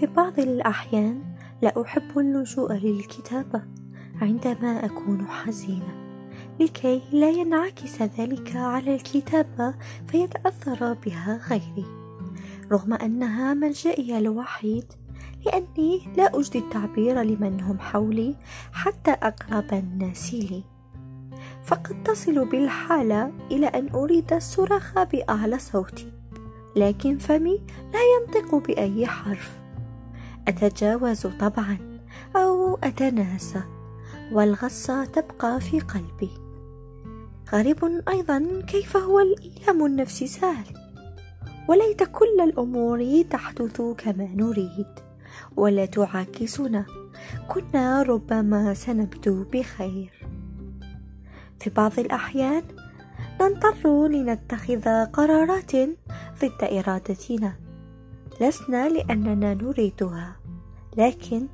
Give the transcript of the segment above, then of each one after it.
في بعض الأحيان لا أحب اللجوء للكتابة عندما أكون حزينة لكي لا ينعكس ذلك على الكتابة فيتأثر بها غيري. رغم أنها ملجئي الوحيد لأني لا أجدي التعبير لمن هم حولي حتى أقرب الناس لي. فقد تصل بالحالة إلى أن أريد الصراخ بأعلى صوتي لكن فمي لا ينطق بأي حرف. أتجاوز طبعا أو أتناسى والغصة تبقى في قلبي. غريب أيضا كيف هو الإيلام النفسي سهل. وليت كل الأمور تحدث كما نريد ولا تعاكسنا. كنا ربما سنبدو بخير. في بعض الأحيان نضطر لنتخذ قرارات ضد إرادتنا لسنا لأننا نريدها. لكن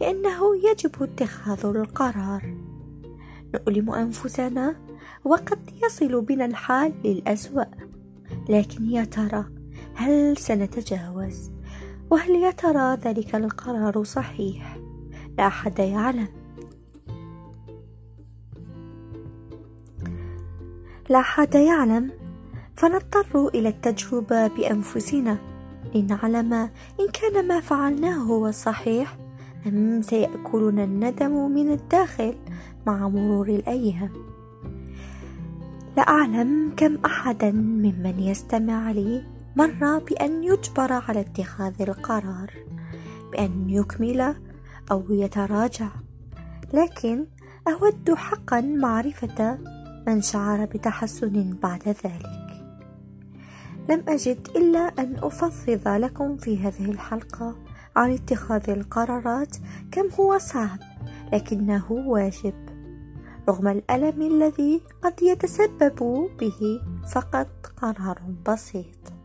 لأنه يجب اتخاذ القرار. نؤلم أنفسنا وقد يصل بنا الحال للأسوأ. لكن يا ترى هل سنتجاوز؟ وهل يا ترى ذلك القرار صحيح؟ لا أحد يعلم. لا أحد يعلم. فنضطر إلى التجربة بأنفسنا. لنعلم إن كان ما فعلناه هو الصحيح أم سيأكلنا الندم من الداخل مع مرور الأيام. لا أعلم كم أحدا ممن يستمع لي مر بأن يجبر على اتخاذ القرار بأن يكمل أو يتراجع. لكن أود حقا معرفة من شعر بتحسن بعد ذلك. لم أجد إلا أن أفضفض لكم في هذه الحلقة عن اتخاذ القرارات كم هو صعب لكنه واجب. رغم الألم الذي قد يتسبب به فقط قرار بسيط.